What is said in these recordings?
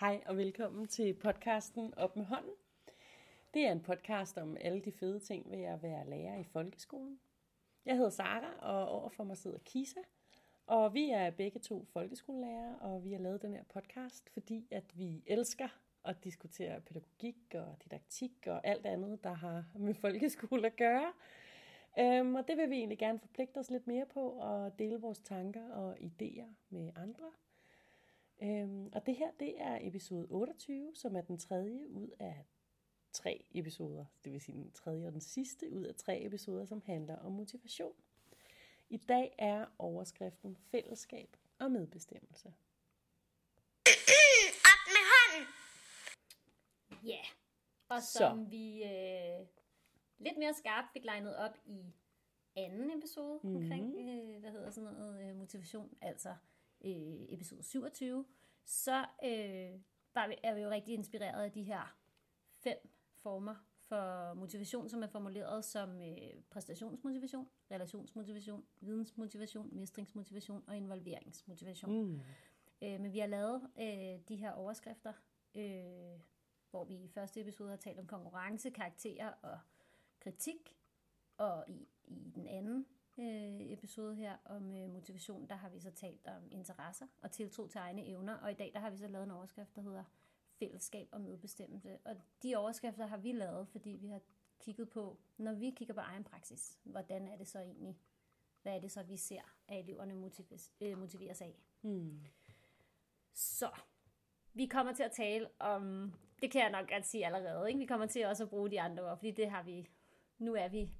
Hej og velkommen til podcasten Op med hånden. Det er en podcast om alle de fede ting ved at være lærer i folkeskolen. Jeg hedder Sara, og overfor mig sidder Kisa. Og vi er begge to folkeskolelærer, og vi har lavet den her podcast, fordi at vi elsker at diskutere pædagogik og didaktik og alt andet, der har med folkeskole at gøre. Øhm, og det vil vi egentlig gerne forpligte os lidt mere på og dele vores tanker og idéer med andre. Øhm, og det her, det er episode 28, som er den tredje ud af tre episoder. Det vil sige den tredje og den sidste ud af tre episoder, som handler om motivation. I dag er overskriften fællesskab og medbestemmelse. Op med hånden! Ja, og som Så. vi øh, lidt mere skarpt fik legnet op i anden episode mm-hmm. omkring, øh, hvad hedder sådan noget, øh, motivation, altså øh, episode 27, så øh, var vi, er vi jo rigtig inspireret af de her fem former for motivation, som er formuleret som øh, præstationsmotivation, relationsmotivation, vidensmotivation, mestringsmotivation og involveringsmotivation. Mm. Øh, men vi har lavet øh, de her overskrifter, øh, hvor vi i første episode har talt om konkurrence, karakterer og kritik, og i, i den anden øh, episode her om øh, motivation, der har vi så talt om interesser og tiltro til egne evner, og i dag der har vi så lavet en overskrift, der hedder fællesskab og medbestemmelse. Og de overskrifter har vi lavet, fordi vi har kigget på, når vi kigger på egen praksis, hvordan er det så egentlig, hvad er det så, vi ser, at eleverne motiveres, øh, motiveres af. Hmm. Så, vi kommer til at tale om, det kan jeg nok godt sige allerede, ikke? vi kommer til også at bruge de andre ord, fordi det har vi, nu er vi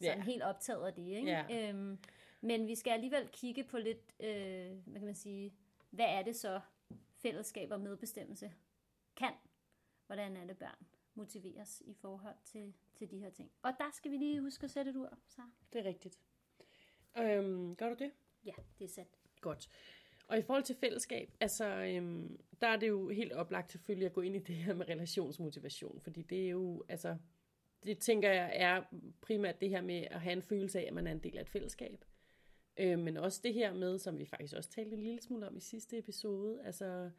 sådan yeah. helt optaget af det. Ikke? Yeah. Øhm, men vi skal alligevel kigge på lidt, øh, hvad kan man sige, hvad er det så fællesskab og medbestemmelse kan? Hvordan er det børn motiveres i forhold til, til de her ting? Og der skal vi lige huske at sætte et ur, så. Det er rigtigt. Øhm, gør du det? Ja, det er sat. Godt. Og i forhold til fællesskab, altså, øhm, der er det jo helt oplagt selvfølgelig at gå ind i det her med relationsmotivation, fordi det er jo, altså, det tænker jeg er primært det her med at have en følelse af, at man er en del af et fællesskab. Øh, men også det her med, som vi faktisk også talte en lille smule om i sidste episode, altså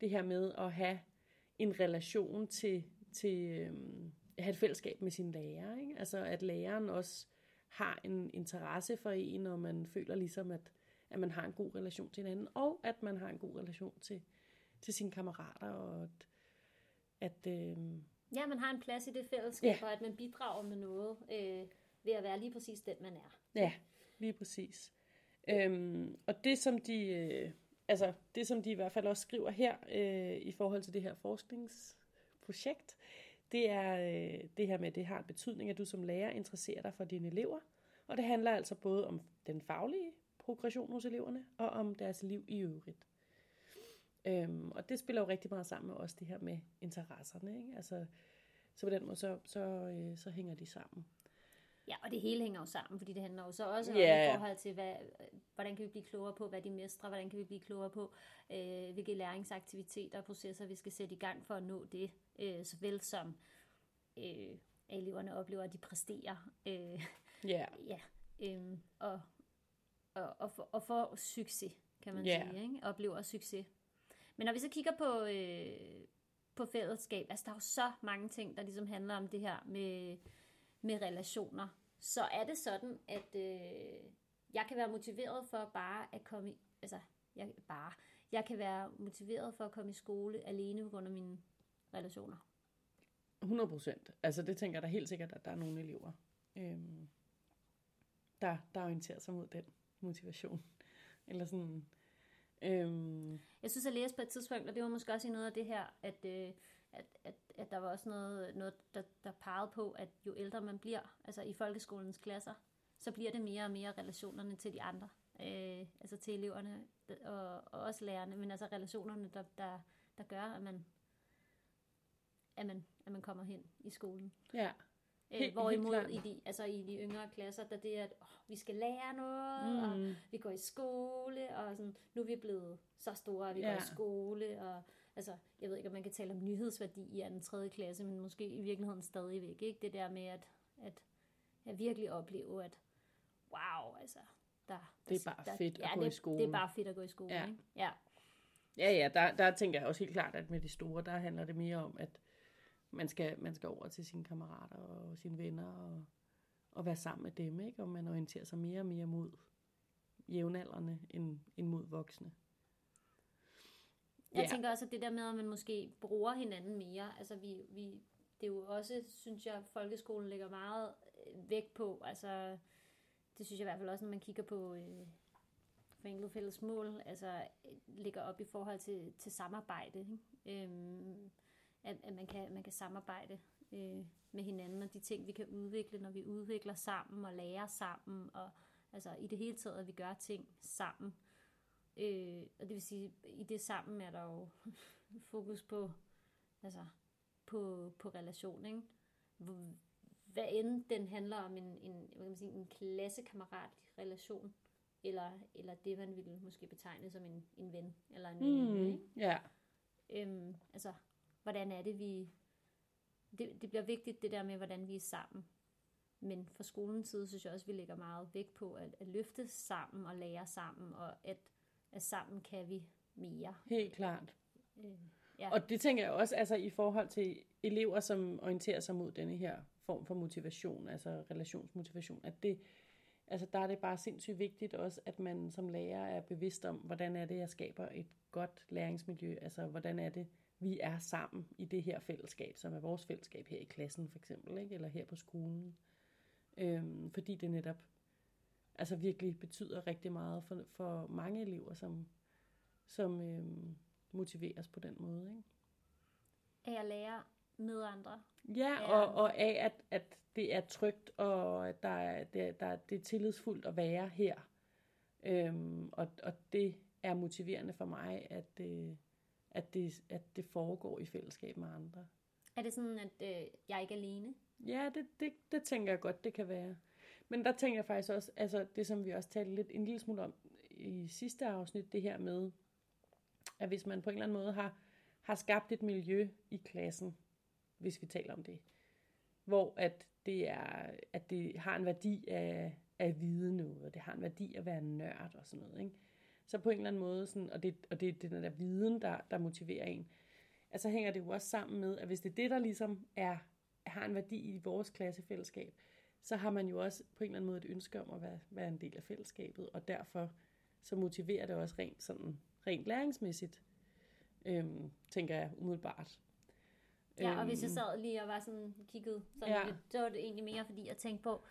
det her med at have en relation til, til øh, at have et fællesskab med sin lærer. Ikke? Altså at læreren også har en interesse for en, og man føler ligesom, at, at man har en god relation til hinanden, og at man har en god relation til, til sine kammerater, og at, at øh, Ja, man har en plads i det fællesskab, ja. og at man bidrager med noget øh, ved at være lige præcis den, man er. Ja, lige præcis. Øhm, og det som de, øh, altså det som de i hvert fald også skriver her øh, i forhold til det her forskningsprojekt, det er øh, det her med, at det har en betydning, at du som lærer interesserer dig for dine elever. Og det handler altså både om den faglige progression hos eleverne, og om deres liv i øvrigt. Øhm, og det spiller jo rigtig meget sammen med også det her med interesserne. Ikke? Altså, så på den måde, så, så, øh, så hænger de sammen. Ja, og det hele hænger jo sammen, fordi det handler jo så også yeah. om i forhold til, hvad, hvordan kan vi blive klogere på, hvad de mestrer, hvordan kan vi blive klogere på, øh, hvilke læringsaktiviteter og processer vi skal sætte i gang for at nå det, øh, såvel som øh, eleverne oplever, at de præsterer. Øh, yeah. ja, øh, og, og, og, for, og for succes, kan man yeah. sige. Ikke? Oplever succes. Men når vi så kigger på, øh, på fællesskab, altså der er jo så mange ting, der ligesom handler om det her med, med relationer, så er det sådan, at øh, jeg kan være motiveret for bare at komme i, altså jeg, bare, jeg kan være motiveret for at komme i skole alene på grund af mine relationer. 100 procent. Altså det tænker jeg da helt sikkert, at der er nogle elever, øhm, der, der orienterer sig mod den motivation. Eller sådan, Øhm. Jeg synes, jeg læste på et tidspunkt, og det var måske også i noget af det her, at, øh, at, at, at der var også noget, noget der, der pegede på, at jo ældre man bliver, altså i folkeskolens klasser, så bliver det mere og mere relationerne til de andre, øh, altså til eleverne og, og også lærerne, men altså relationerne, der, der, der gør, at man, at man, at man kommer hen i skolen. Ja. Øh, helt, hvorimod helt i, de, altså i de yngre klasser, der det er, at oh, vi skal lære noget, mm. og vi går i skole, og sådan, nu er vi blevet så store, at vi ja. går i skole, og altså, jeg ved ikke, om man kan tale om nyhedsværdi i anden tredje klasse, men måske i virkeligheden stadigvæk, ikke? Det der med, at, at jeg virkelig opleve, at wow, altså, der, det er bare der, fedt ja, at gå det, i skole. det er bare fedt at gå i skole, ja. ikke? Ja. Ja, ja, der, der tænker jeg også helt klart, at med de store, der handler det mere om, at man skal, man skal over til sine kammerater og sine venner og, og være sammen med dem, ikke? Og man orienterer sig mere og mere mod jævnaldrende end, end mod voksne. Jeg ja. tænker også, at det der med, at man måske bruger hinanden mere, altså vi, vi, det er jo også, synes jeg, folkeskolen lægger meget øh, vægt på, altså det synes jeg i hvert fald også, når man kigger på øh, forenklet fælles mål, altså ligger op i forhold til, til samarbejde, ikke? Øhm, at, at man, kan, man kan samarbejde øh, med hinanden, og de ting, vi kan udvikle, når vi udvikler sammen og lærer sammen, og altså i det hele taget, at vi gør ting sammen. Øh, og det vil sige, i det sammen er der jo fokus på, altså, på, på relation, ikke? Hvad end den handler om en, en, hvad kan man sige, en klassekammerat relation, eller, eller det, man ville måske betegne som en, en ven, eller en veninde, mm, ikke? Ja. Øhm, altså, hvordan er det, vi... Det, det bliver vigtigt, det der med, hvordan vi er sammen. Men fra skolens side, synes jeg også, vi lægger meget vægt på at, at løfte sammen og lære sammen, og at, at sammen kan vi mere. Helt klart. Øh, ja. Og det tænker jeg også, altså i forhold til elever, som orienterer sig mod denne her form for motivation, altså relationsmotivation, at det, altså der er det bare sindssygt vigtigt også, at man som lærer er bevidst om, hvordan er det, jeg skaber et godt læringsmiljø, altså hvordan er det, vi er sammen i det her fællesskab, som er vores fællesskab her i klassen for eksempel, ikke? eller her på skolen. Øhm, fordi det netop altså virkelig betyder rigtig meget for, for mange elever, som, som øhm, motiveres på den måde. Ikke? Af at lære med andre. Ja, og, og af at, at det er trygt, og at der er, det, der, det er tillidsfuldt at være her. Øhm, og, og det er motiverende for mig, at, øh, at, det, at det foregår i fællesskab med andre. Er det sådan, at øh, jeg er ikke alene? Ja, det, det, det tænker jeg godt, det kan være. Men der tænker jeg faktisk også, altså det som vi også talte lidt en lille smule om i sidste afsnit, det her med, at hvis man på en eller anden måde har, har skabt et miljø i klassen, hvis vi taler om det, hvor at det, er, at det har en værdi af, at vide noget, og det har en værdi at være nørd og sådan noget, ikke? Så på en eller anden måde, sådan, og, det, og det er den der viden, der, der motiverer en, altså hænger det jo også sammen med, at hvis det er det, der ligesom er, har en værdi i vores klassefællesskab, så har man jo også på en eller anden måde et ønske om at være, være en del af fællesskabet, og derfor så motiverer det også rent, sådan, rent læringsmæssigt, øhm, tænker jeg umiddelbart. Ja, og hvis jeg øhm. sad lige og var sådan kigget sådan ja. lidt, så var det egentlig mere, fordi jeg tænkte på,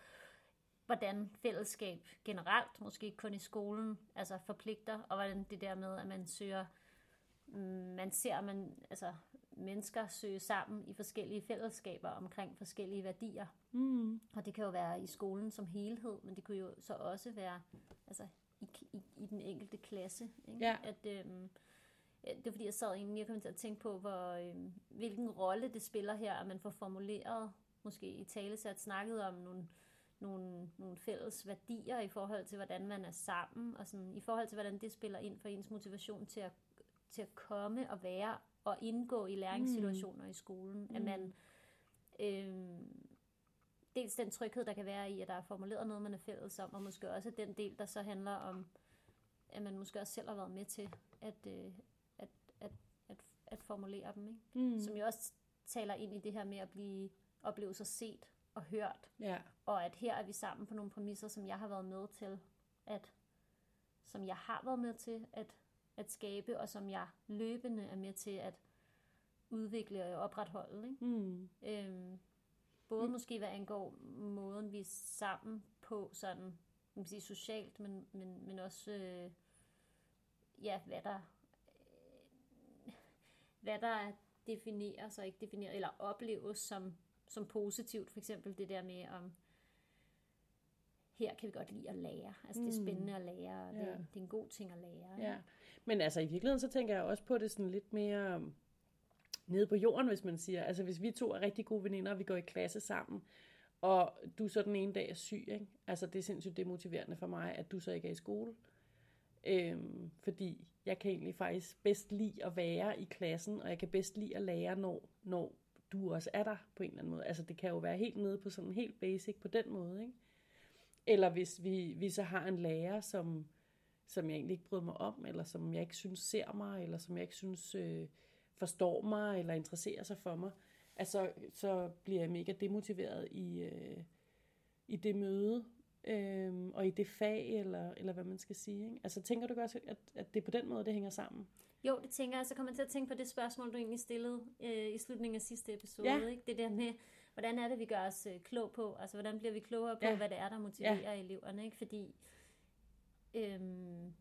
hvordan fællesskab generelt, måske ikke kun i skolen, altså forpligter, og hvordan det der med, at man søger, mm, man ser, man, altså, mennesker søge sammen i forskellige fællesskaber omkring forskellige værdier. Mm. Og det kan jo være i skolen som helhed, men det kunne jo så også være altså, i, i, i den enkelte klasse. Ikke? Ja. At, øhm, det er fordi, jeg sad egentlig og kom til at tænke på, hvor, øhm, hvilken rolle det spiller her, at man får formuleret, måske i tale sat snakket om nogle nogle, nogle fælles værdier i forhold til, hvordan man er sammen, og sådan, i forhold til, hvordan det spiller ind for ens motivation til at, til at komme og være og indgå i læringssituationer mm. i skolen. Mm. At man øh, dels den tryghed, der kan være i, at der er formuleret noget, man er fælles om, og måske også den del, der så handler om, at man måske også selv har været med til at, øh, at, at, at, at formulere dem. Ikke? Mm. Som jo også taler ind i det her med at blive opleve sig set og hørt. Ja. Og at her er vi sammen på nogle præmisser, som jeg har været med til at som jeg har været med til at, at skabe, og som jeg løbende er med til at udvikle og opretholde. Ikke? Mm. Øhm, både mm. måske hvad angår måden, vi er sammen på, sådan man kan sige, socialt, men, men, men også øh, ja, hvad der øh, hvad der defineres og ikke defineres, eller opleves som som positivt. For eksempel det der med, om her kan vi godt lide at lære. Altså mm. det er mm. spændende at lære, og det, ja. det er en god ting at lære. Ja. Men altså i virkeligheden, så tænker jeg også på det sådan lidt mere um, nede på jorden, hvis man siger. Altså hvis vi to er rigtig gode veninder, og vi går i klasse sammen, og du så den ene dag er syg, ikke? Altså det er sindssygt demotiverende for mig, at du så ikke er i skole. Øhm, fordi jeg kan egentlig faktisk bedst lide at være i klassen, og jeg kan bedst lide at lære, når, når du også er der på en eller anden måde. Altså det kan jo være helt nede på sådan helt basic på den måde, ikke? Eller hvis vi, vi så har en lærer, som, som jeg egentlig ikke bryder mig om, eller som jeg ikke synes ser mig, eller som jeg ikke synes øh, forstår mig, eller interesserer sig for mig, altså, så bliver jeg mega demotiveret i, øh, i det møde, øh, og i det fag, eller, eller hvad man skal sige. Ikke? Altså tænker du også, at, at det er på den måde, det hænger sammen? Jo, det tænker jeg. Så kommer jeg til at tænke på det spørgsmål, du egentlig stillede øh, i slutningen af sidste episode. Ja. Ikke? Det der med, hvordan er det, vi gør os øh, klog på? Altså, hvordan bliver vi klogere på, ja. hvad det er, der motiverer ja. eleverne? Ikke? Fordi, øhm,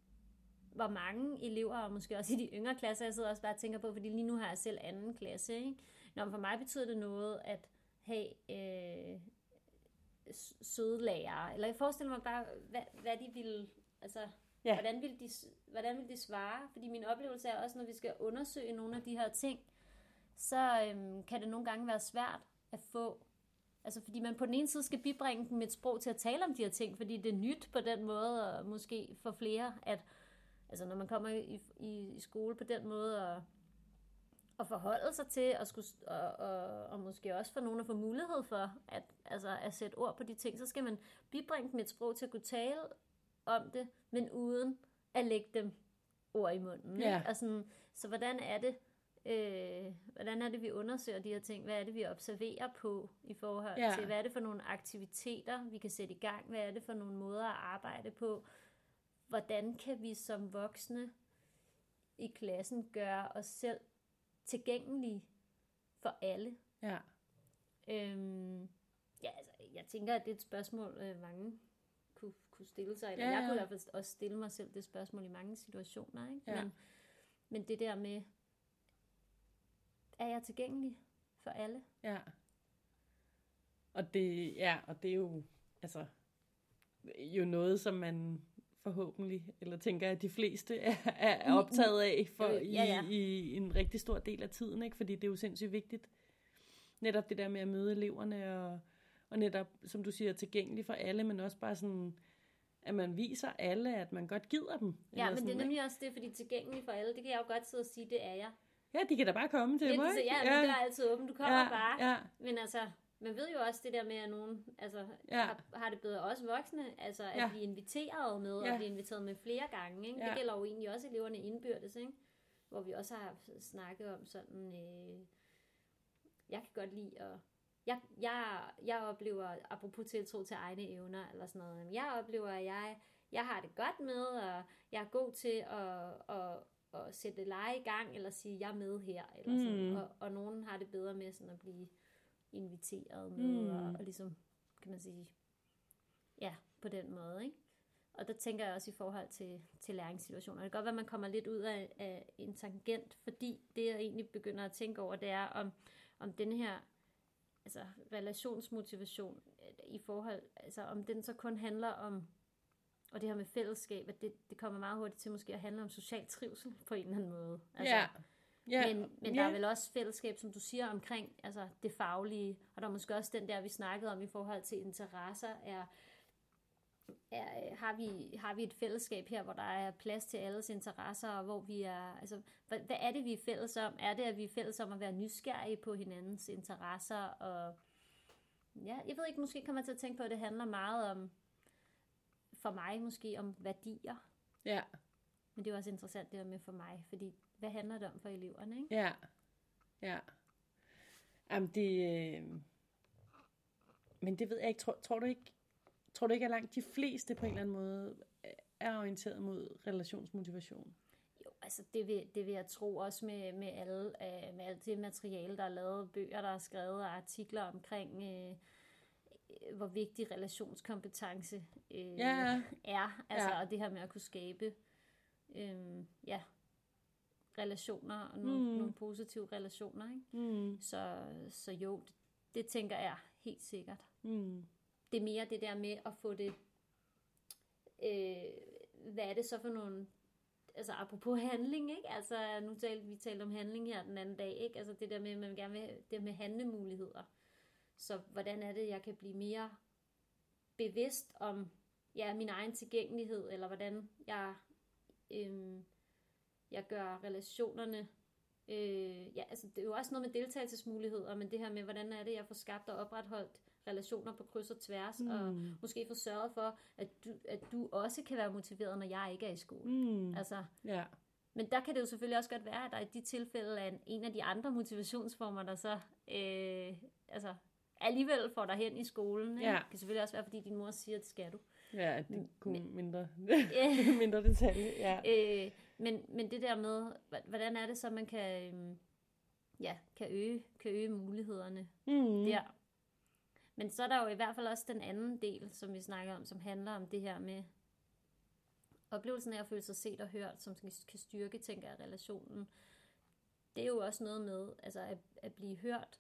hvor mange elever, og måske også i de yngre klasser, jeg sidder også bare og tænker på, fordi lige nu har jeg selv anden klasse. Ikke? Nå, for mig betyder det noget at have øh, søde lærere. Eller jeg forestiller mig bare, hvad, hvad de vil, altså, ja. hvordan, vil de, hvordan vil de svare? Fordi min oplevelse er også, når vi skal undersøge nogle af de her ting, så øhm, kan det nogle gange være svært at få Altså fordi man på den ene side skal bibringe dem et sprog til at tale om de her ting, fordi det er nyt på den måde, og måske for flere, at altså når man kommer i, i, i skole på den måde, og, og forholde sig til, og, skulle, og, og, og måske også for nogen at få mulighed for at, altså at sætte ord på de ting, så skal man bibringe dem et sprog til at kunne tale om det, men uden at lægge dem ord i munden. Ja. Ikke? Og sådan, så hvordan er det, øh, hvordan er det, vi undersøger de her ting? Hvad er det, vi observerer på i forhold ja. til, hvad er det for nogle aktiviteter, vi kan sætte i gang? Hvad er det for nogle måder at arbejde på? Hvordan kan vi som voksne i klassen gøre os selv tilgængelige for alle? Ja. Øhm, ja, altså, jeg tænker, at det er et spørgsmål, øh, mange kunne, kunne stille sig. Eller ja, ja. jeg kunne i hvert fald også stille mig selv det spørgsmål i mange situationer. Ikke? Ja. Men, men det der med, er jeg tilgængelig for alle? Ja. Og det, ja, og det er jo, altså, jo noget, som man forhåbentlig, eller tænker at de fleste er, er optaget af for ja, ja. I, i en rigtig stor del af tiden, ikke? fordi det er jo sindssygt vigtigt. Netop det der med at møde eleverne, og, og netop, som du siger, tilgængelig for alle, men også bare sådan, at man viser alle, at man godt gider dem. Ja, men sådan, det er nemlig ikke? også det, fordi tilgængelig for alle, det kan jeg jo godt sidde og sige, det er jeg. Ja, de kan da bare komme til ja, mig. Ja, ja, men det er altid åbent. Du kommer ja, bare. Ja. Men altså, man ved jo også det der med, at nogen altså, ja. har, har det bedre også voksne, altså at ja. blive inviteret med, ja. og blive inviteret med flere gange. Ikke? Ja. Det gælder jo egentlig også eleverne indbyrdes, ikke? hvor vi også har snakket om sådan, øh, jeg kan godt lide at jeg, jeg, jeg oplever, apropos tiltro til egne evner, eller sådan noget, jeg oplever, at jeg, jeg har det godt med, og jeg er god til at, at, at sætte lege i gang, eller sige, jeg er med her, eller sådan, mm. og, og nogen har det bedre med sådan at blive inviteret med, mm. og, og ligesom, kan man sige, ja, på den måde, ikke? Og der tænker jeg også i forhold til, til læringssituationer. Det kan godt være, at man kommer lidt ud af, af en tangent, fordi det, jeg egentlig begynder at tænke over, det er, om, om den her altså, relationsmotivation i forhold, altså om den så kun handler om, og det her med fællesskab, at det, det kommer meget hurtigt til måske at handle om social trivsel på en eller anden måde. Altså, ja. Yeah. Men, men der yeah. er vel også fællesskab, som du siger, omkring altså det faglige, og der er måske også den der, vi snakkede om i forhold til interesser, er, er, har, vi, har vi et fællesskab her, hvor der er plads til alles interesser, og hvor vi er, altså, hvad, hvad er det, vi er fælles om? Er det, at vi er fælles om at være nysgerrige på hinandens interesser, og ja, jeg ved ikke, måske kommer jeg til at tænke på, at det handler meget om, for mig måske, om værdier. Ja. Men det er også interessant det her med for mig, fordi hvad handler det om for eleverne, ikke? Ja, ja. Jamen det, øh... men det ved jeg ikke, tror, tror du ikke, tror du ikke, at langt de fleste på en eller anden måde er orienteret mod relationsmotivation? Jo, altså det vil, det vil jeg tro også med, med, alle, øh, med alt det materiale, der er lavet, bøger, der er skrevet, og artikler omkring, øh, hvor vigtig relationskompetence øh, ja. er. Altså, ja. og det her med at kunne skabe øh, ja, relationer, og nogle, mm. nogle positive relationer. Ikke? Mm. Så, så jo, det, det tænker jeg helt sikkert. Mm. Det er mere det der med at få det, øh, hvad er det så for nogle, altså apropos handling, ikke? Altså nu talte vi talte om handling her den anden dag, ikke? Altså det der med, at man gerne vil, det med handlemuligheder. Så hvordan er det, jeg kan blive mere bevidst om ja, min egen tilgængelighed, eller hvordan jeg øhm, jeg gør relationerne øh, ja, altså det er jo også noget med deltagelsesmuligheder, men det her med, hvordan er det, jeg får skabt og opretholdt relationer på kryds og tværs, mm. og måske få sørget for, at du, at du også kan være motiveret, når jeg ikke er i skole. Mm. Altså, Ja. men der kan det jo selvfølgelig også godt være, at der i de tilfælde er en- af de andre motivationsformer, der så øh, altså, alligevel får dig hen i skolen. Ikke? Ja. Det kan selvfølgelig også være, fordi din mor siger, at det skal du. Ja, det kunne mindre, Ja. mindre detalje. Ja. Øh, men, men det der med, hvordan er det så, man kan, øhm, ja, kan, øge, kan øge mulighederne Mm. der. Men så er der jo i hvert fald også den anden del, som vi snakker om, som handler om det her med oplevelsen af at føle sig set og hørt, som kan styrke, tænker jeg, relationen. Det er jo også noget med altså at, at blive hørt.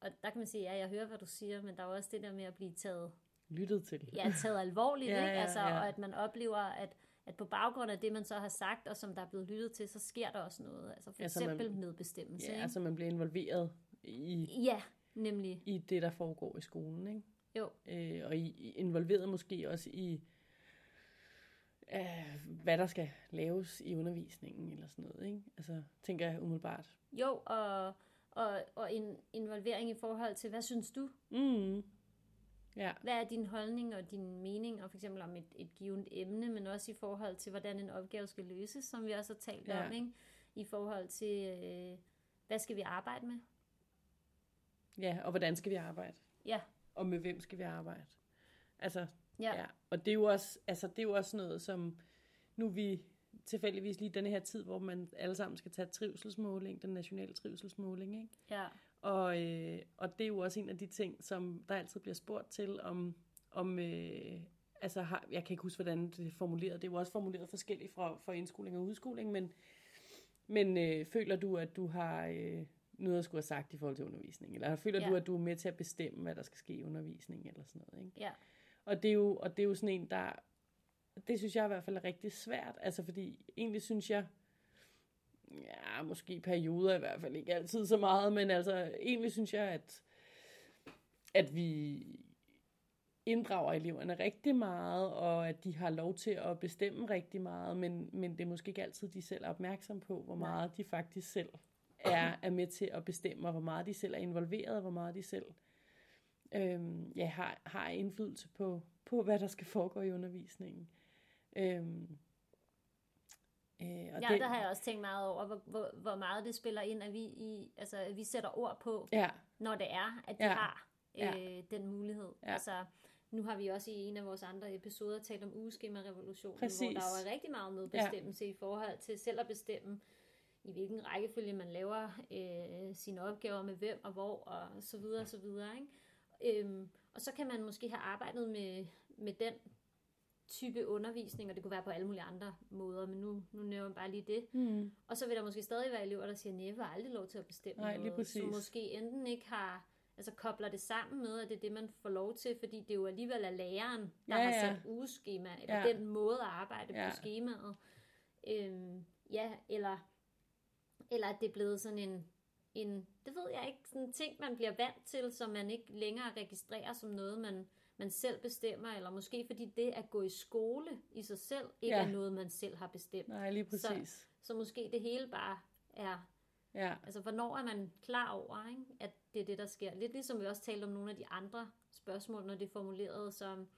Og der kan man sige, ja, jeg hører, hvad du siger, men der er jo også det der med at blive taget Lyttet til. ja, taget alvorligt, Ja, ikke? ja, Altså, ja. og at man oplever, at, at på baggrund af det, man så har sagt, og som der er blevet lyttet til, så sker der også noget. Altså for Ja, så man- eksempel medbestemmelse. Ja, ikke? altså man bliver involveret i, ja, nemlig. i det, der foregår i skolen, ikke? Jo, Øh, og i, involveret måske også i, øh, hvad der skal laves i undervisningen, eller sådan noget, ikke? Altså, tænker jeg umiddelbart. jo og, og, og en involvering i forhold til, hvad synes du? Mm. Ja, Hvad er din holdning og din mening, og for eksempel om et, et givet emne, men også i forhold til, hvordan en opgave skal løses, som vi også har talt Ja. om, ikke? I forhold til, øh, hvad skal vi arbejde med? Ja, og hvordan skal vi arbejde? Ja, Og med hvem skal vi arbejde? Altså, ja, Ja, og det er jo også, altså, det er jo også noget, som nu vi tilfældigvis lige denne her tid, hvor man alle sammen skal tage trivselsmåling, den nationale trivselsmåling, ikke? ja, Og, øh, og det er jo også en af de ting, som der altid bliver spurgt til, om, om øh, altså har, jeg kan ikke huske, hvordan det er formuleret, det er jo også formuleret forskelligt fra, fra indskoling og udskoling, men, men øh, føler du, at du har øh, noget at skulle have sagt i forhold til undervisning, eller føler Ja. du, at du er med til at bestemme, hvad der skal ske i undervisningen, eller sådan noget, ikke? ja, Og det er jo, og det er jo sådan en, der... Det synes jeg i hvert fald er rigtig svært. Altså fordi egentlig synes jeg... Ja, måske perioder i hvert fald ikke altid så meget, men altså egentlig synes jeg, at, at vi inddrager eleverne rigtig meget, og at de har lov til at bestemme rigtig meget, men, men det er måske ikke altid, de selv er opmærksom på, hvor Nej. meget de faktisk selv er, er med til at bestemme, og hvor meget de selv er involveret, og hvor meget de selv øhm, ja, har, har indflydelse på, på, hvad der skal foregå i undervisningen. Øhm, øh, og ja, det... der har jeg også tænkt meget over, hvor, hvor, hvor meget det spiller ind, at vi, i, altså, at vi sætter ord på, Ja, når det er, at de Ja. har øh, Ja. den mulighed. Ja. Altså, nu har vi også i en af vores andre episoder talt om ugeskema-revolutionen, hvor der jo er rigtig meget medbestemmelse ja. i forhold til selv at bestemme, i hvilken rækkefølge man laver øh, sine opgaver med hvem og hvor og så videre og så videre. Ikke? Øhm, og så kan man måske have arbejdet med, med den type undervisning, og det kunne være på alle mulige andre måder, men nu, nu nævner jeg bare lige det. mm. Og så vil der måske stadig være elever, der siger, nej, jeg har aldrig lov til at bestemme Nej, noget. præcis. Som måske enten ikke har, altså kobler det sammen med, at det er det, man får lov til, fordi det jo alligevel er læreren, der Ja, har ja. sat ugeskema, eller Ja. den måde at arbejde Ja. på skemaet. Øhm, ja, eller, eller at det er blevet sådan en, en, det ved jeg ikke, sådan en ting, man bliver vant til, som man ikke længere registrerer som noget, man, man selv bestemmer, eller måske fordi det at gå i skole i sig selv, ikke Ja. er noget, man selv har bestemt. Nej, lige præcis. Så måske det hele bare er, Ja, altså hvornår er man klar over, ikke? at det er det, der sker. Lidt ligesom vi også talte om nogle af de andre spørgsmål, når det er formuleret som,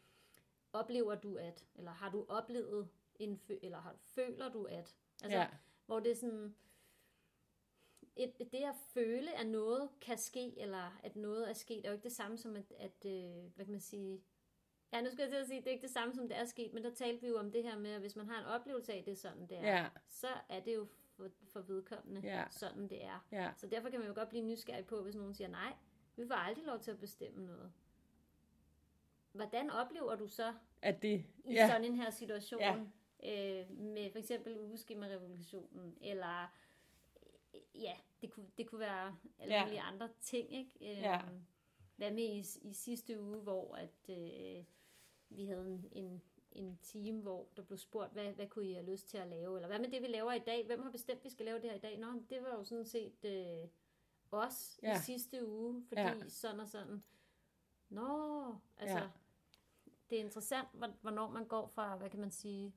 oplever du at, eller har du oplevet en, eller har, føler du at, altså ja, hvor det er sådan, et, det at føle, at noget kan ske, eller at noget er sket, er jo ikke det samme som, at, at øh, hvad kan man sige, ja, nu skal jeg til at sige, det er ikke det samme som det er sket, men der talte vi jo om det her med, at hvis man har en oplevelse af, at det er sådan, det er, ja, så er det jo for, for vedkommende, Ja. sådan det er. ja, Så derfor kan man jo godt blive nysgerrig på, hvis nogen siger, nej, vi får aldrig lov til at bestemme noget. Hvordan oplever du så at det, i ja, sådan en her situation, Ja. øh, med for eksempel ugeskema-revolutionen, eller ja, det kunne, det kunne være alle Ja. mulige andre ting, ikke? Øh, Ja. Hvad med i, i sidste uge, hvor at, øh, vi havde en, en, en team, hvor der blev spurgt, hvad, hvad kunne I have lyst til at lave? Eller hvad med det, vi laver i dag? Hvem har bestemt, vi skal lave det her i dag? Nå, det var jo sådan set øh, os Ja. i sidste uge, fordi Ja. sådan og sådan. Nå, altså, Ja. det er interessant, hvor- hvornår man går fra, hvad kan man sige,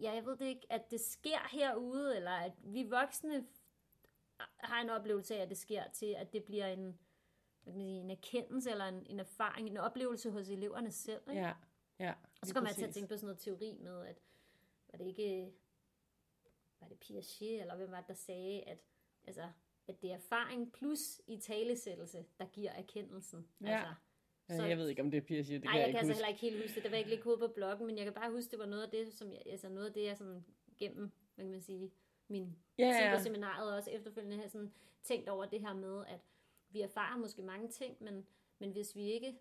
ja, jeg ved det ikke, at det sker herude, eller at vi voksne har en oplevelse af, at det sker til, at det bliver en, hvad kan man sige, en erkendelse eller en, en erfaring, en oplevelse hos eleverne selv. Ikke? Ja, ja. Og så kommer jeg til at tænke på sådan noget teori med, at var det ikke, var det Piaget, eller hvem var det, der sagde, at, altså, at det er erfaring plus i talesættelse, der giver erkendelsen. Ja. Altså, Så, jeg ved ikke, om det er Piaget. Det nej, kan jeg, jeg kan altså heller ikke helt huske det. Det var ikke lige kode på bloggen, men jeg kan bare huske, det var noget af det, som jeg, altså noget af det, jeg sådan gennem, hvad kan man sige, min Ja, tid på seminaret og også efterfølgende har sådan tænkt over det her med, at vi erfarer måske mange ting, men, men hvis vi ikke,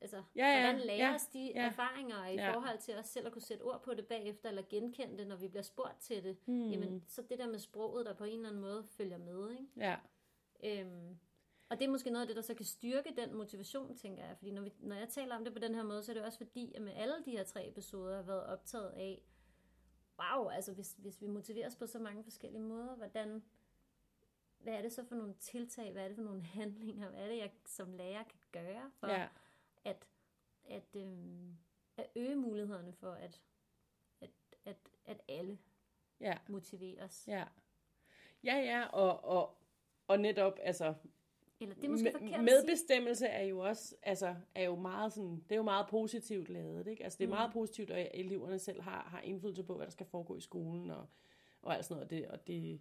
altså, Ja, ja, hvordan lærer ja, os de ja. erfaringer i Ja. forhold til os selv at kunne sætte ord på det bagefter, eller genkende det, når vi bliver spurgt til det, Hmm. jamen, så det der med sproget, der på en eller anden måde følger med, ikke? Ja, Øhm, og det er måske noget af det, der så kan styrke den motivation, tænker jeg. Fordi når, vi, når jeg taler om det på den her måde, så er det også fordi, at med alle de her tre episoder har været optaget af, wow, altså hvis, hvis vi motiveres på så mange forskellige måder, hvordan, hvad er det så for nogle tiltag, hvad er det for nogle handlinger, hvad er det, jeg som lærer kan gøre for ja, at, at, øhm, at øge mulighederne for, at, at, at, at alle ja. motiveres. Ja, ja, ja og, og, og netop, altså, Eller det er måske forkert medbestemmelse er jo også, altså, er jo meget sådan, det er jo meget positivt lavet, ikke? Altså, det er Mm. meget positivt, at eleverne selv har, har indflydelse på, hvad der skal foregå i skolen, og, og alt sådan noget, det, og det,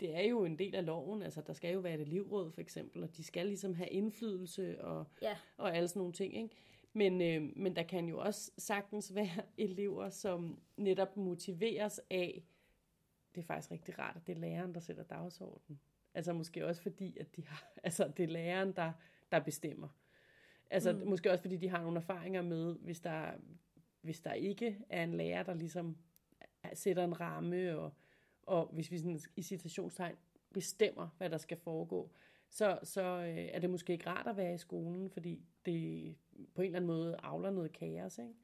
det er jo en del af loven, altså, der skal jo være et elevråd, for eksempel, og de skal ligesom have indflydelse, og, Ja. og alle sådan nogle ting, ikke? Men, øh, men der kan jo også sagtens være elever, som netop motiveres af, det er faktisk rigtig rart, at det er læreren, der sætter dagsordenen. Altså måske også fordi, at de har, altså det er læreren, der, der bestemmer. Altså mm. måske også fordi, de har nogle erfaringer med, hvis der, hvis der ikke er en lærer, der ligesom sætter en ramme, og, og hvis vi sådan i citationstegn bestemmer, hvad der skal foregå, så, så øh, er det måske ikke rart at være i skolen, fordi det på en eller anden måde avler noget kaos, ikke?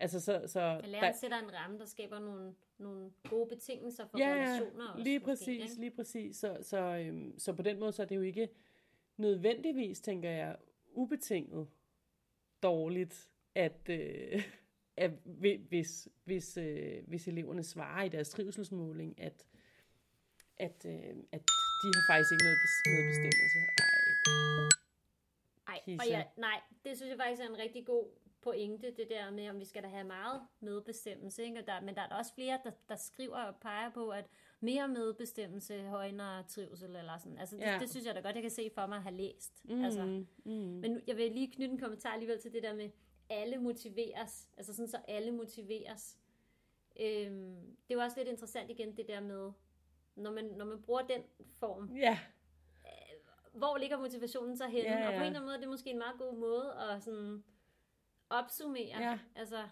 Altså, så, så At læreren sætter en ramme, der skaber nogle, nogle gode betingelser for ja, relationer også. lige måske, præcis, ikke? lige præcis. Så, så, øhm, så på den måde, så er det jo ikke nødvendigvis, tænker jeg, ubetinget dårligt, at, øh, at hvi- hvis, hvis, øh, hvis eleverne svarer i deres trivselsmåling, at, at, øh, at de har faktisk ikke noget, noget bestemmelse. Ej. Ej, og ja, nej, det synes jeg faktisk er en rigtig god pointe, det der med, om vi skal da have meget medbestemmelse. Ikke? Og der, men der er også flere, der, der skriver og peger på, at mere medbestemmelse højner trivsel. Eller sådan. Altså, det, Ja. det synes jeg da godt, jeg kan se for mig at have læst. Mm, Altså, mm. men nu- jeg vil lige knytte en kommentar alligevel til det der med, alle motiveres. Altså sådan, så alle motiveres. Øhm, det er jo også lidt interessant igen, det der med, når man, når man bruger den form, Ja, hvor ligger motivationen så henne? Ja, Og på ja. en eller anden måde, det er måske en meget god måde at sådan opsummere. Ja. Altså,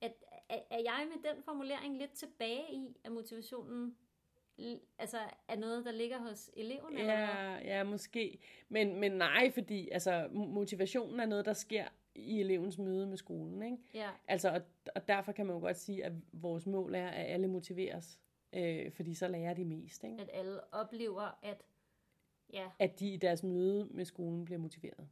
at, er, er jeg med den formulering lidt tilbage i, at motivationen altså, er noget, der ligger hos eleverne? eller? Ja, ja, måske. Men, men nej, fordi altså, mo- motivationen er noget, der sker i elevens møde med skolen. Ikke? ja. Altså, og, og derfor kan man jo godt sige, at vores mål er, at alle motiveres. Øh, fordi så lærer de mest. Ikke? At alle oplever, at ja, At de i deres møde med skolen bliver motiveret.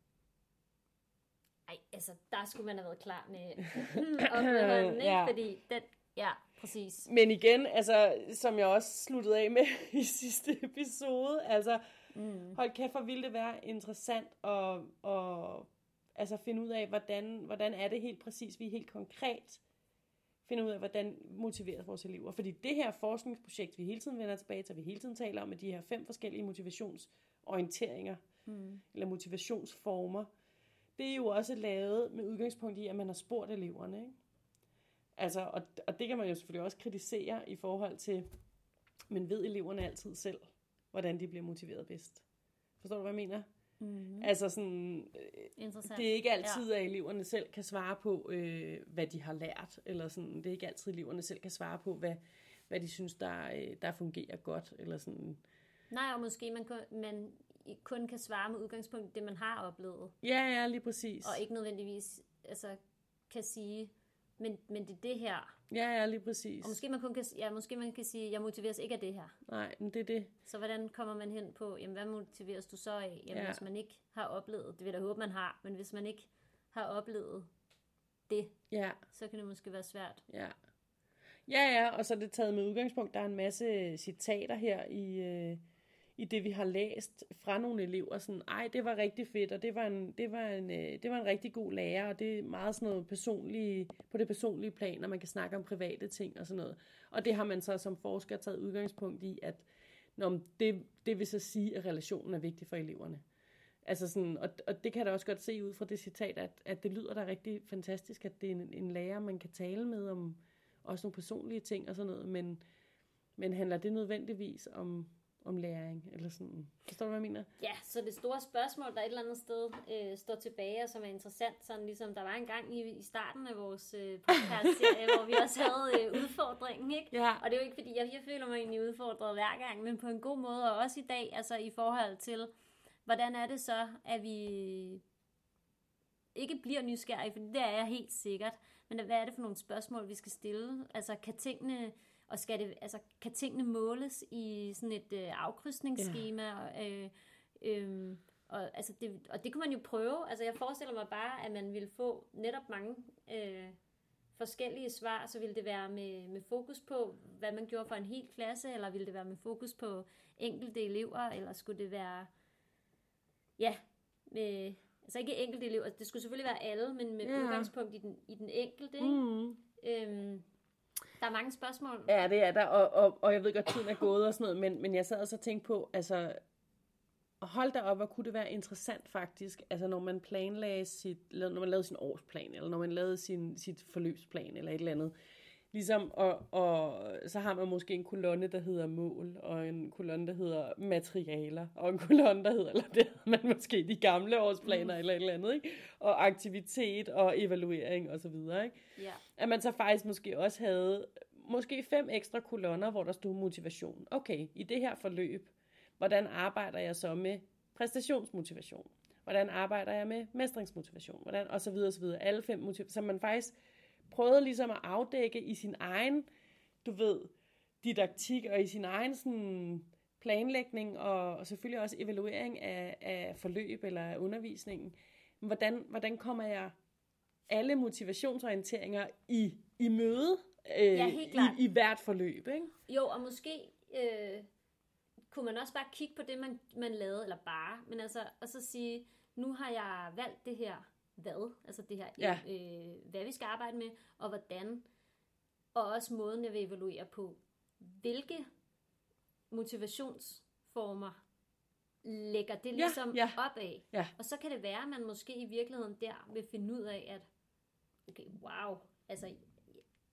Ej, altså, der skulle man have været klar med hånden, ikke? Ja. Fordi den, ja, præcis. Men igen, altså, som jeg også sluttede af med i sidste episode, altså, mm. hold kæft, hvor ville det være interessant at, at altså, finde ud af, hvordan, hvordan er det helt præcis, vi helt konkret finder ud af, hvordan motiveres vores elever. Fordi det her forskningsprojekt, vi hele tiden vender tilbage til, vi hele tiden taler om, med de her fem forskellige motivationsorienteringer, mm. eller motivationsformer, det er jo også lavet med udgangspunkt i, at man har spurgt eleverne, ikke? Altså, og, og det kan man jo selvfølgelig også kritisere i forhold til, men ved eleverne altid selv, hvordan de bliver motiveret bedst? Forstår du, hvad jeg mener? Mm-hmm. Altså sådan, øh, det er ikke altid, at eleverne selv kan svare på, øh, hvad de har lært, eller sådan, det er ikke altid, at eleverne selv kan svare på, hvad, hvad de synes, der, øh, der fungerer godt, eller sådan. Nej, og måske man, kun, man kun kan svare med udgangspunkt i det, man har oplevet. Ja, ja, lige præcis. og ikke nødvendigvis altså, kan sige, men, men det er det her. Ja, ja, lige præcis. Og måske man, kun kan, ja, måske man kan sige, jeg motiveres ikke af det her. Nej, men det er det. Så hvordan kommer man hen på, jamen hvad motiveres du så af? Jamen Ja. hvis man ikke har oplevet, det vil jeg da håbe, man har, men hvis man ikke har oplevet det, Ja, så kan det måske være svært. ja. Ja, ja, og så er det taget med udgangspunkt. Der er en masse citater her i, øh, i det, vi har læst fra nogle elever, sådan, ej, det var rigtig fedt, og det var en, det var en, øh, det var en rigtig god lærer, og det er meget sådan noget personlige, på det personlige plan, og man kan snakke om private ting og sådan noget. Og det har man så som forsker taget udgangspunkt i, at når det, det vil så sige, at relationen er vigtig for eleverne. Altså sådan, og, og det kan da også godt se ud fra det citat, at, at det lyder da rigtig fantastisk, at det er en, en lærer, man kan tale med om også nogle personlige ting og sådan noget, men, men handler det nødvendigvis om, om læring, eller sådan. Forstår du, hvad jeg mener? Ja, så det store spørgsmål, der et eller andet sted øh, står tilbage, og som er interessant, sådan ligesom der var en gang i, i starten af vores øh, podcast-serie, hvor vi også havde øh, udfordringen, ikke? Ja. Og det er jo ikke, fordi jeg, jeg føler mig egentlig udfordret hver gang, men på en god måde, og også i dag, altså i forhold til, hvordan er det så, at vi ikke bliver nysgerrige, for det er jeg helt sikkert, men hvad er det for nogle spørgsmål, vi skal stille? Altså, kan tingene, og skal det, altså, kan tingene måles i sådan et øh, afkrydsningsskema? Ja. Øh, øh, og, altså det, og det kunne man jo prøve. Altså, jeg forestiller mig bare, at man ville få netop mange øh, forskellige svar. Så ville det være med, med fokus på, hvad man gjorde for en hel klasse, eller ville det være med fokus på enkelte elever, eller skulle det være ja, med, altså ikke enkelte elever, det skulle selvfølgelig være alle, men med ja. udgangspunkt i den, i den enkelte. Ikke? Mm. Øhm, der er mange spørgsmål. Ja, det er der, og, og, og jeg ved godt, tiden er gået og sådan noget, men, men jeg sad også og tænkte på, altså, hold da op, hvor kunne det være interessant faktisk, altså når man planlagde sit, når man lavede sin årsplan, eller når man lavede sin, sit forløbsplan, eller et eller andet, Ligesom, og, og så har man måske en kolonne, der hedder mål, og en kolonne, der hedder materialer, og en kolonne, der hedder, eller det man måske de gamle årsplaner, mm. eller et eller andet, ikke? Og aktivitet, og evaluering, og så videre, ikke? Ja. At man så faktisk måske også havde, måske fem ekstra kolonner, hvor der stod motivation. Okay, i det her forløb, hvordan arbejder jeg så med præstationsmotivation? Hvordan arbejder jeg med mestringsmotivation? Hvordan, og så videre, og så videre. Alle fem motivationer, så man faktisk prøvede ligesom at afdække i sin egen, du ved, didaktik og i sin egen sådan, planlægning og, og selvfølgelig også evaluering af, af forløb eller undervisningen. Hvordan, hvordan kommer jeg alle motivationsorienteringer i, i møde øh, ja, helt klart. i, i hvert forløb? Ikke? Jo, og måske øh, kunne man også bare kigge på det, man, man lavede, eller bare, men altså, og så sige, nu har jeg valgt det her hvad, altså det her, ja. øh, hvad vi skal arbejde med, og hvordan, og også måden, jeg vil evaluere på, hvilke motivationsformer lægger det ligesom ja, ja. op af. Ja. Og så kan det være, at man måske i virkeligheden der vil finde ud af, at okay, wow, altså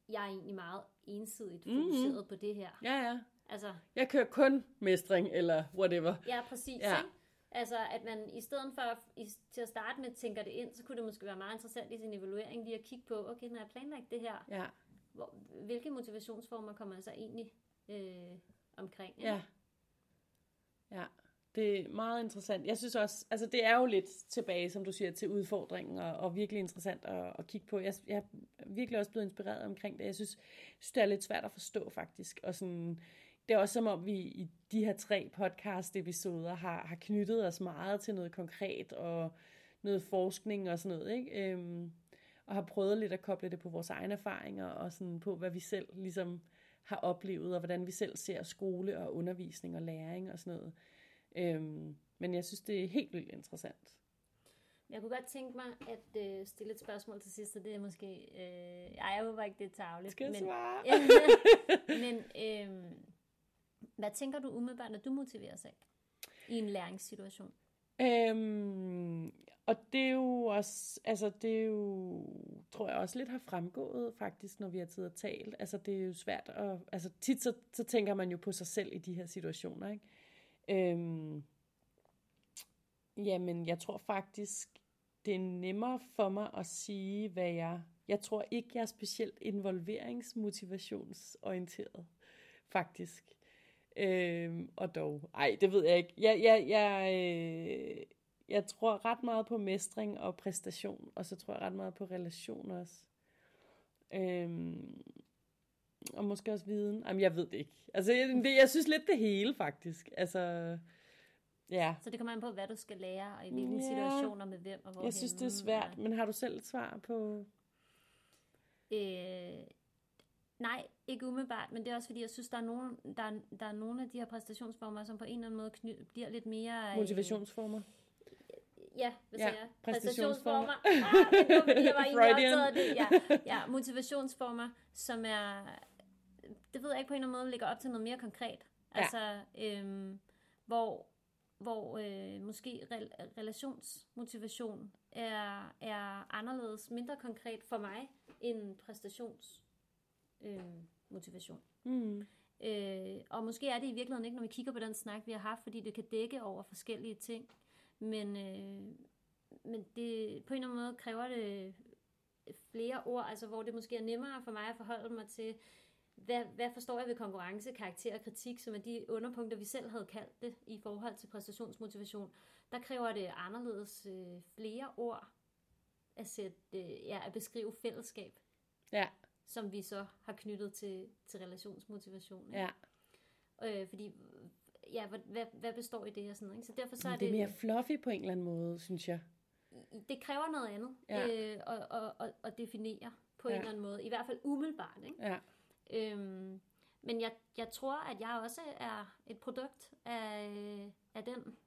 jeg er egentlig meget ensidigt mhm. fokuseret mm-hmm. på det her. Ja, ja. Altså, jeg kører kun mestring, eller whatever. Ja, præcis. Ja. Ikke? Altså, at man i stedet for i, til at starte med tænker det ind, så kunne det måske være meget interessant i sin evaluering lige at kigge på, okay, når jeg planlagt det her, ja. hvor, hvilke motivationsformer kommer jeg så egentlig øh, omkring? Ja. ja. Ja, det er meget interessant. Jeg synes også, altså det er jo lidt tilbage, som du siger, til udfordringen, og, og virkelig interessant at, at kigge på. Jeg, jeg er virkelig også blevet inspireret omkring det. Jeg synes, synes, det er lidt svært at forstå faktisk, og sådan det er også som om, vi i de her tre podcast-episoder har, har knyttet os meget til noget konkret og noget forskning og sådan noget, ikke? Øhm, og har prøvet lidt at koble det på vores egne erfaringer og sådan på, hvad vi selv ligesom har oplevet, og hvordan vi selv ser skole og undervisning og læring og sådan noget. Øhm, men jeg synes, det er helt vildt interessant. Jeg kunne godt tænke mig at øh, stille et spørgsmål til sidst, og det er måske... Øh, jeg håber ikke, det er tageligt. Skal jeg men, svare? men øh, hvad tænker du umiddelbart, når du motiveres af i en læringssituation? Øhm, og det er jo også, altså det er jo, tror jeg også lidt har fremgået faktisk, når vi har tid at talt. Altså det er jo svært at, altså tit så, så tænker man jo på sig selv i de her situationer, ikke? Øhm, jamen jeg tror faktisk, det er nemmere for mig at sige, hvad jeg, jeg tror ikke, jeg er specielt involveringsmotivationsorienteret, faktisk. Øh, og dog, ej, det ved jeg ikke. Jeg, jeg, jeg, øh, jeg tror ret meget på mestring og præstation, og så tror jeg ret meget på relation også. Øh, og måske også viden. Jamen, jeg ved det ikke. Altså, jeg, det, jeg synes lidt det hele, faktisk. Altså, ja. Så det kommer an på, hvad du skal lære, og i hvilke ja. situationer med hvem og hvor Jeg synes, det er svært, men har du selv et svar på... Øh, Nej, ikke umiddelbart, men det er også fordi, jeg synes, der er nogle, der, er, der er nogle af de her præstationsformer, som på en eller anden måde kny, bliver lidt mere... Øh, Motivationsformer? Ja, hvad siger ja, jeg? Præstationsformer. ah, men det var, fordi jeg var egentlig det. Ja, ja, motivationsformer, som er... Det ved jeg ikke på en eller anden måde, ligger op til noget mere konkret. Ja. Altså, øhm, hvor, hvor øh, måske re, relationsmotivation er, er anderledes, mindre konkret for mig, end præstations øh, motivation. Mm. Øh, og måske er det i virkeligheden ikke, når vi kigger på den snak, vi har haft, fordi det kan dække over forskellige ting. Men, øh, men det, på en eller anden måde kræver det flere ord, altså hvor det måske er nemmere for mig at forholde mig til, hvad, hvad forstår jeg ved konkurrence, karakter og kritik, som er de underpunkter, vi selv havde kaldt det i forhold til præstationsmotivation. Der kræver det anderledes øh, flere ord at, sætte, øh, ja, at beskrive fællesskab. Ja som vi så har knyttet til, til relationsmotivation. Ja. Øh, fordi, ja, hvad, hvad, hvad består i det og sådan noget. Ikke? Så derfor så er det, det er mere fluffy på en eller anden måde, synes jeg. Det kræver noget andet ja. øh, at, at, at, at definere på ja. en eller anden måde. I hvert fald umiddelbart. Ikke? Ja. Øhm, men jeg, jeg tror, at jeg også er et produkt af, af den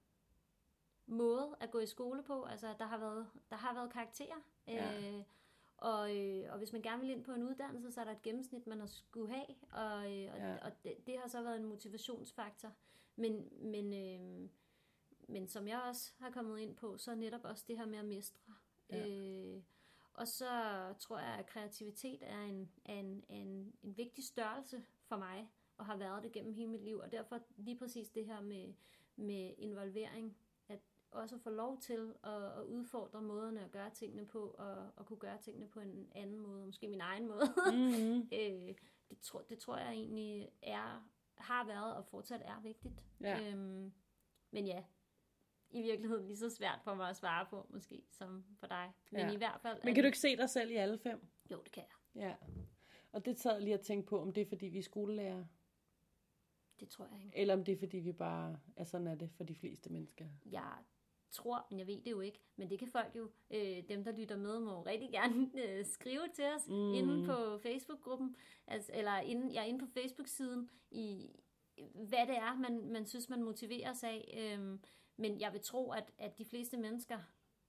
måde at gå i skole på. Altså, der har været, der har været karakterer. Ja. Øh, og, øh, og hvis man gerne vil ind på en uddannelse, så er der et gennemsnit, man har skulle have, og, øh, og, ja. og det, det har så været en motivationsfaktor. Men, men, øh, men som jeg også har kommet ind på, så er netop også det her med at mestre. Ja. Øh, og så tror jeg, at kreativitet er en, en, en, en vigtig størrelse for mig, og har været det gennem hele mit liv. Og derfor lige præcis det her med, med involvering også få lov til at, at udfordre måderne at gøre tingene på, og, og kunne gøre tingene på en anden måde, måske min egen måde. Mm-hmm. øh, det, tror, det tror jeg egentlig er, har været og fortsat er vigtigt. Ja. Øhm, men ja, i virkeligheden lige så svært for mig at svare på, måske, som for dig. Men ja. i hvert fald... Men kan du ikke se dig selv i alle fem? Jo, det kan jeg. Ja. Og det sad lige at tænke på, om det er, fordi vi er skolelærer. Det tror jeg ikke. Eller om det er, fordi vi bare er sådan er det for de fleste mennesker. Jeg tror, men jeg ved det jo ikke. Men det kan folk jo, øh, dem der lytter med, må rigtig gerne øh, skrive til os mm. inde på Facebook-gruppen, altså, eller inde, ja, inde på Facebook-siden, i hvad det er, man, man synes, man motiveres af. Øhm, men jeg vil tro, at, at de fleste mennesker,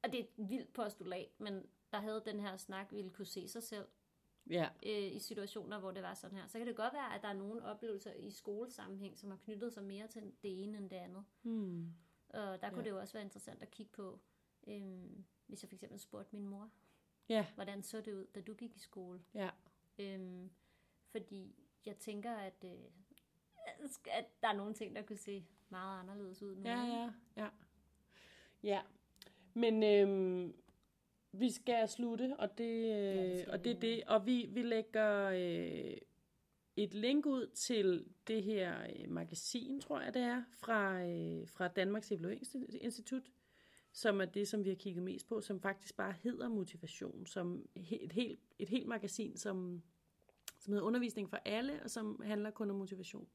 og det er et vildt postulat, men der havde den her snak, ville kunne se sig selv ja. øh, i situationer, hvor det var sådan her. Så kan det godt være, at der er nogle oplevelser i skolesammenhæng, som har knyttet sig mere til det ene end det andet. Mm. Og der kunne ja. det jo også være interessant at kigge på, øhm, hvis jeg for eksempel spurgte min mor, ja. hvordan så det ud, da du gik i skole. Ja. Øhm, fordi jeg tænker, at, øh, at der er nogle ting, der kunne se meget anderledes ud nu. Ja, ja, ja. Ja, men øhm, vi skal slutte, og det, øh, ja, det og det er det. Og vi, vi lægger øh, et link ud til det her øh, magasin, tror jeg det er, fra, øh, fra Danmarks Evalueringsinstitut, som er det, som vi har kigget mest på, som faktisk bare hedder motivation, som et helt, et helt magasin, som, som hedder undervisning for alle, og som handler kun om motivation.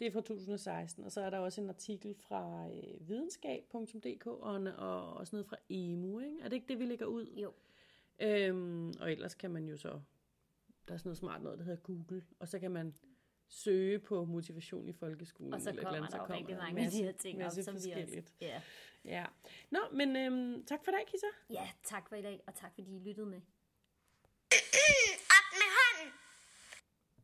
Det er fra 2016, og så er der også en artikel fra øh, videnskab.dk og, og også noget fra EMU, ikke? Er det ikke det, vi lægger ud? Jo. Øhm, og ellers kan man jo så der er sådan noget smart noget, der hedder Google, og så kan man søge på motivation i folkeskolen. Og så kommer eller så der jo rigtig mange af de her ting op, som vi også... Ja. ja. Nå, men øhm, tak for i dag, Kisa. Ja, tak for i dag, og tak fordi I lyttede med.